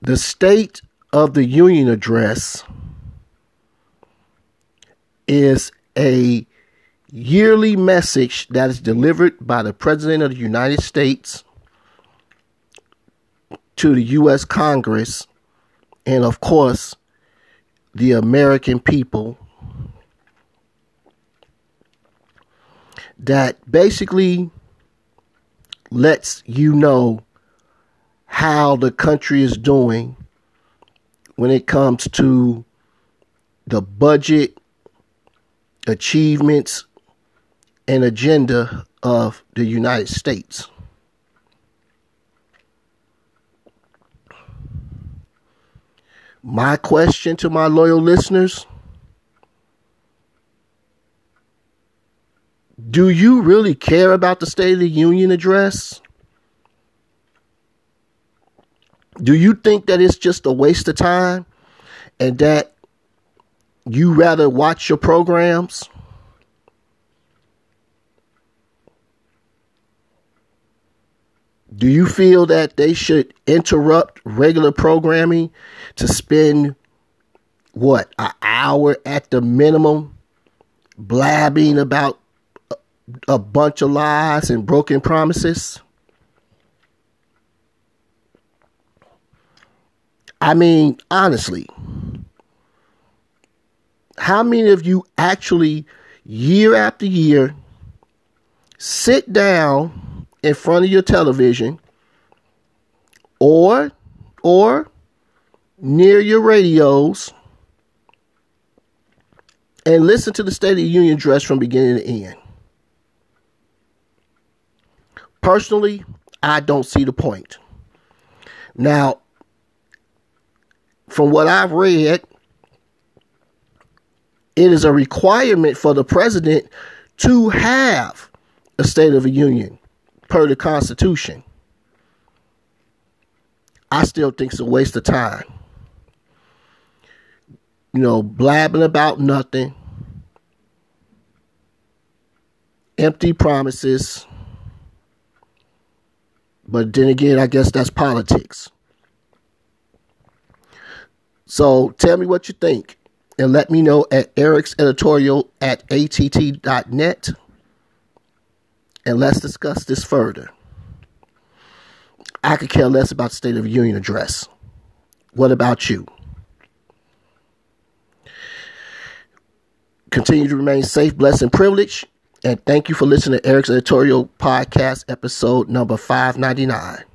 The State of the Union address is a yearly message that is delivered by the President of the United States to the U.S. Congress and, of course, the American people that basically lets you know how the country is doing when it comes to the budget achievements and agenda of the United States. My question to my loyal listeners Do you really care about the State of the Union address? Do you think that it's just a waste of time and that you rather watch your programs? Do you feel that they should interrupt regular programming to spend what, an hour at the minimum blabbing about a bunch of lies and broken promises? I mean, honestly, how many of you actually, year after year, sit down in front of your television or or near your radios and listen to the State of the Union address from beginning to end? Personally, I don't see the point. Now, from what I've read, it is a requirement for the president to have a State of the Union per the Constitution. I still think it's a waste of time. You know, blabbing about nothing, empty promises but then again, I guess that's politics. So tell me what you think and let me know at Eric's editorial at att.net and let's discuss this further. I could care less about the State of the Union address. What about you? Continue to remain safe, blessed, and privileged. And thank you for listening to Eric's Editorial Podcast, episode number 599.